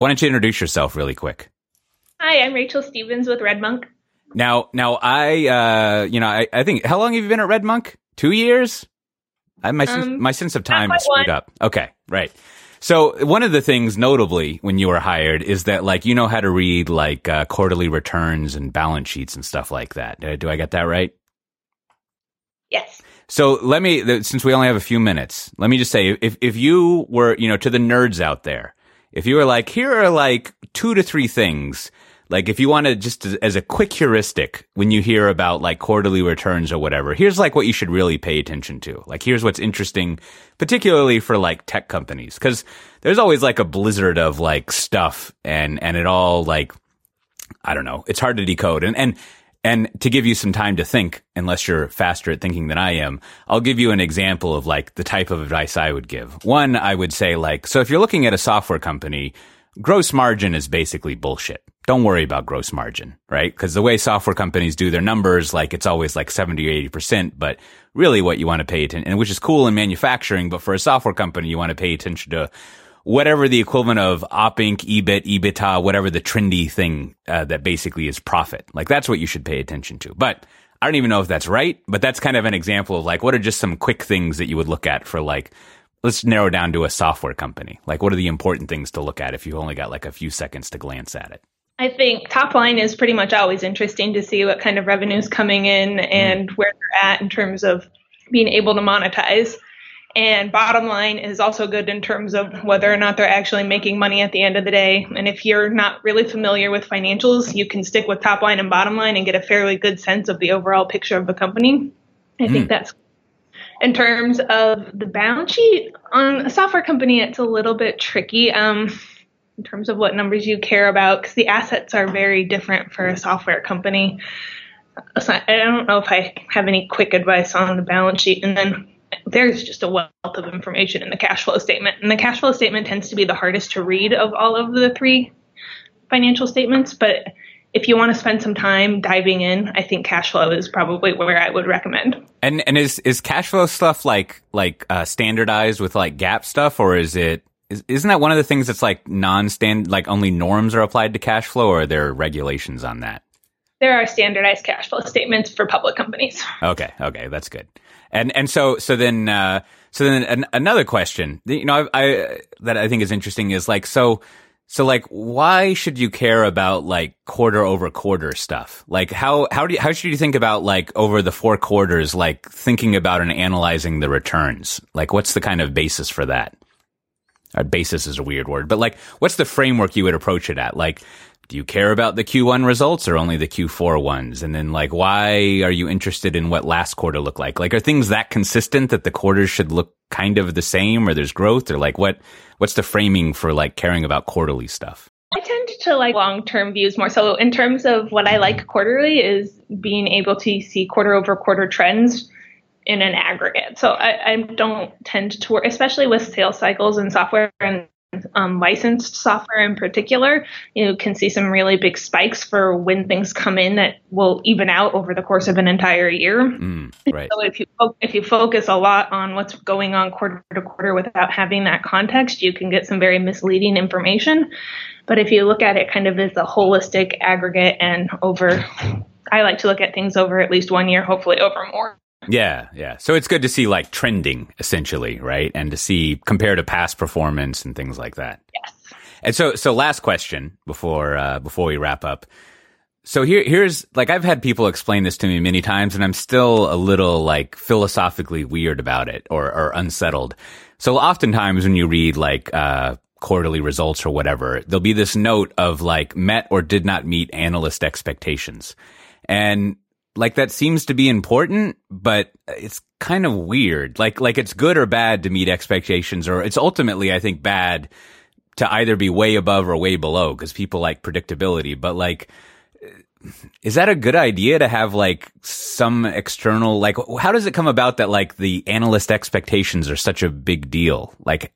Why don't you introduce yourself really quick? Hi, I'm Rachel Stephens with RedMonk. Now, now I, uh, you know, I, I think how long have you been at RedMonk? Two years. I, my sense, Um, my sense of time is screwed one. up. Okay, right. So one of the things, notably, when you were hired, is that like you know how to read like uh, quarterly returns and balance sheets and stuff like that. Uh, do I get that right? Yes. So let me, since we only have a few minutes, let me just say, if if you were, you know, to the nerds out there, if you were like, here are like two to three things, like if you want to just as, a quick heuristic, when you hear about like quarterly returns or whatever, here's like what you should really pay attention to. Like here's what's interesting, particularly for like tech companies, because there's always like a blizzard of like stuff, and and it all like I don't know. It's hard to decode. And, and, and to give you some time to think, unless you're faster at thinking than I am, I'll give you an example of like the type of advice I would give. One, I would say like, so if you're looking at a software company, gross margin is basically bullshit. Don't worry about gross margin, right? Because the way software companies do their numbers, like it's always like 70 or 80%, but really what you want to pay attention, and which is cool in manufacturing, but for a software company, you want to pay attention to whatever the equivalent of op inc, EBIT, EBITDA, whatever the trendy thing uh, that basically is profit. Like that's what you should pay attention to. But I don't even know if that's right, but that's kind of an example of like what are just some quick things that you would look at for like let's narrow down to a software company. Like what are the important things to look at if you only got like a few seconds to glance at it? I think top line is pretty much always interesting to see what kind of revenues coming in and where they're at in terms of being able to monetize. And bottom line is also good in terms of whether or not they're actually making money at the end of the day. And if you're not really familiar with financials, you can stick with top line and bottom line and get a fairly good sense of the overall picture of the company. I think that's in terms of the balance sheet on a software company, it's a little bit tricky. Um, in terms of what numbers you care about because the assets are very different for a software company. So I don't know if I have any quick advice on the balance sheet. And then there's just a wealth of information in the cash flow statement. And the cash flow statement tends to be the hardest to read of all of the three financial statements. But if you want to spend some time diving in, I think cash flow is probably where I would recommend. And and is is cash flow stuff like like uh, standardized with like GAAP stuff, or is it is, isn't that one of the things that's like non-stand like only norms are applied to cash flow, or are there regulations on that? There are standardized cash flow statements for public companies. Okay, okay, that's good. And and so so then uh, so then an, another question, you know, I, I that I think is interesting is like so so like why should you care about like quarter over quarter stuff? Like how how do you, how should you think about like over the four quarters, like thinking about and analyzing the returns? Like what's the kind of basis for that? Uh, basis is a weird word, but like what's the framework you would approach it at? Like do you care about the Q1 results or only the Q4 ones? And then like, why are you interested in what last quarter looked like? Like, are things that consistent that the quarters should look kind of the same or there's growth or like what, what's the framing for like caring about quarterly stuff? I tend to like long term views more. So, in terms of what I like quarterly, is being able to see quarter over quarter trends in an aggregate. So, I, I don't tend to work, especially with sales cycles and software and um, licensed software in particular, you can see some really big spikes for when things come in that will even out over the course of an entire year. Mm, right. So if you if you focus a lot on what's going on quarter to quarter without having that context, you can get some very misleading information. But if you look at it kind of as a holistic aggregate and over, I like to look at things over at least one year, hopefully over more. Yeah, yeah. So it's good to see like trending essentially, right? And to see compare to past performance and things like that. Yes. And so, so last question before uh, before we wrap up. So here, here's like I've had people explain this to me many times, and I'm still a little like philosophically weird about it or, or unsettled. So oftentimes when you read like uh, quarterly results or whatever, there'll be this note of like met or did not meet analyst expectations, and like that seems to be important, but it's kind of weird. Like like it's good or bad to meet expectations, or it's ultimately I think bad to either be way above or way below because people like predictability. But like, is that a good idea to have like some external like how does it come about that like the analyst expectations are such a big deal? Like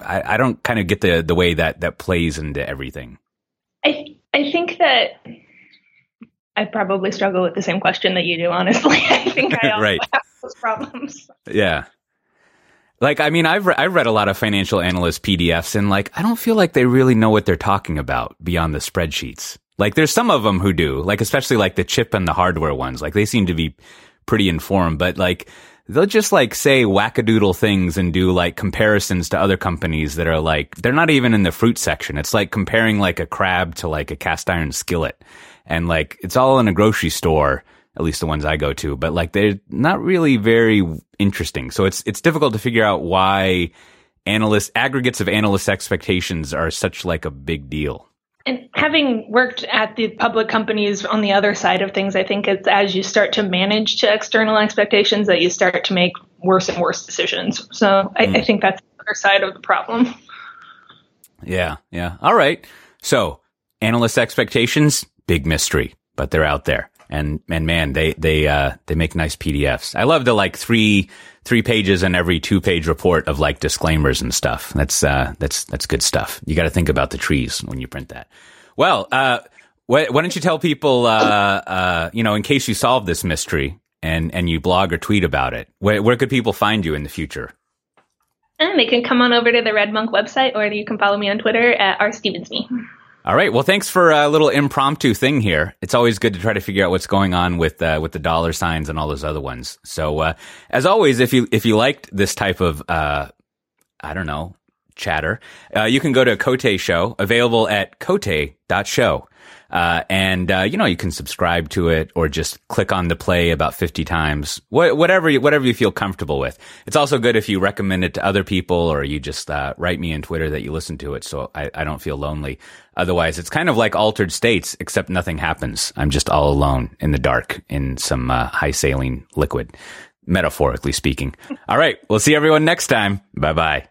I, I don't kind of get the the way that that plays into everything. I I think that I probably struggle with the same question that you do. Honestly, I think I also Right. have those problems. Yeah. Like, I mean, I've, re- I've read a lot of financial analyst PDFs and like, I don't feel like they really know what they're talking about beyond the spreadsheets. Like, there's some of them who do, like, especially like the chip and the hardware ones. Like, they seem to be pretty informed, but like, they'll just like say wackadoodle things and do like comparisons to other companies that are like, they're not even in the fruit section. It's like comparing like a crab to like a cast iron skillet. And like, it's all in a grocery store at least the ones I go to, but like they're not really very interesting. So it's it's difficult to figure out why analysts aggregates of analyst expectations are such like a big deal. And having worked at the public companies on the other side of things, I think it's as you start to manage to external expectations that you start to make worse and worse decisions. So I, mm. I think that's the other side of the problem. Yeah, yeah. All right. So analyst expectations, big mystery, but they're out there and and man, they they uh, they make nice PDFs. I love the like three three pages in every two page report of like disclaimers and stuff. That's uh, that's that's good stuff. You got to think about the trees when you print that. Well, uh, why, why, don't you tell people, uh, uh, you know, in case you solve this mystery and and you blog or tweet about it, where, where could people find you in the future? And they can come on over to the RedMonk website, or you can follow me on Twitter at rstephensme. All right. Well, thanks for a little impromptu thing here. It's always good to try to figure out what's going on with uh, with the dollar signs and all those other ones. So, uh, as always, if you if you liked this type of uh, I don't know chatter, uh, you can go to Cote Show, available at cote.show. Uh, and, uh, you know, you can subscribe to it or just click on the play about 50 times, Wh- whatever, you, whatever you feel comfortable with. It's also good if you recommend it to other people or you just, uh, write me on Twitter that you listen to it so I, I don't feel lonely. Otherwise, it's kind of like altered states, except nothing happens. I'm just all alone in the dark in some, uh, high saline liquid, metaphorically speaking. all right. We'll see everyone next time. Bye bye.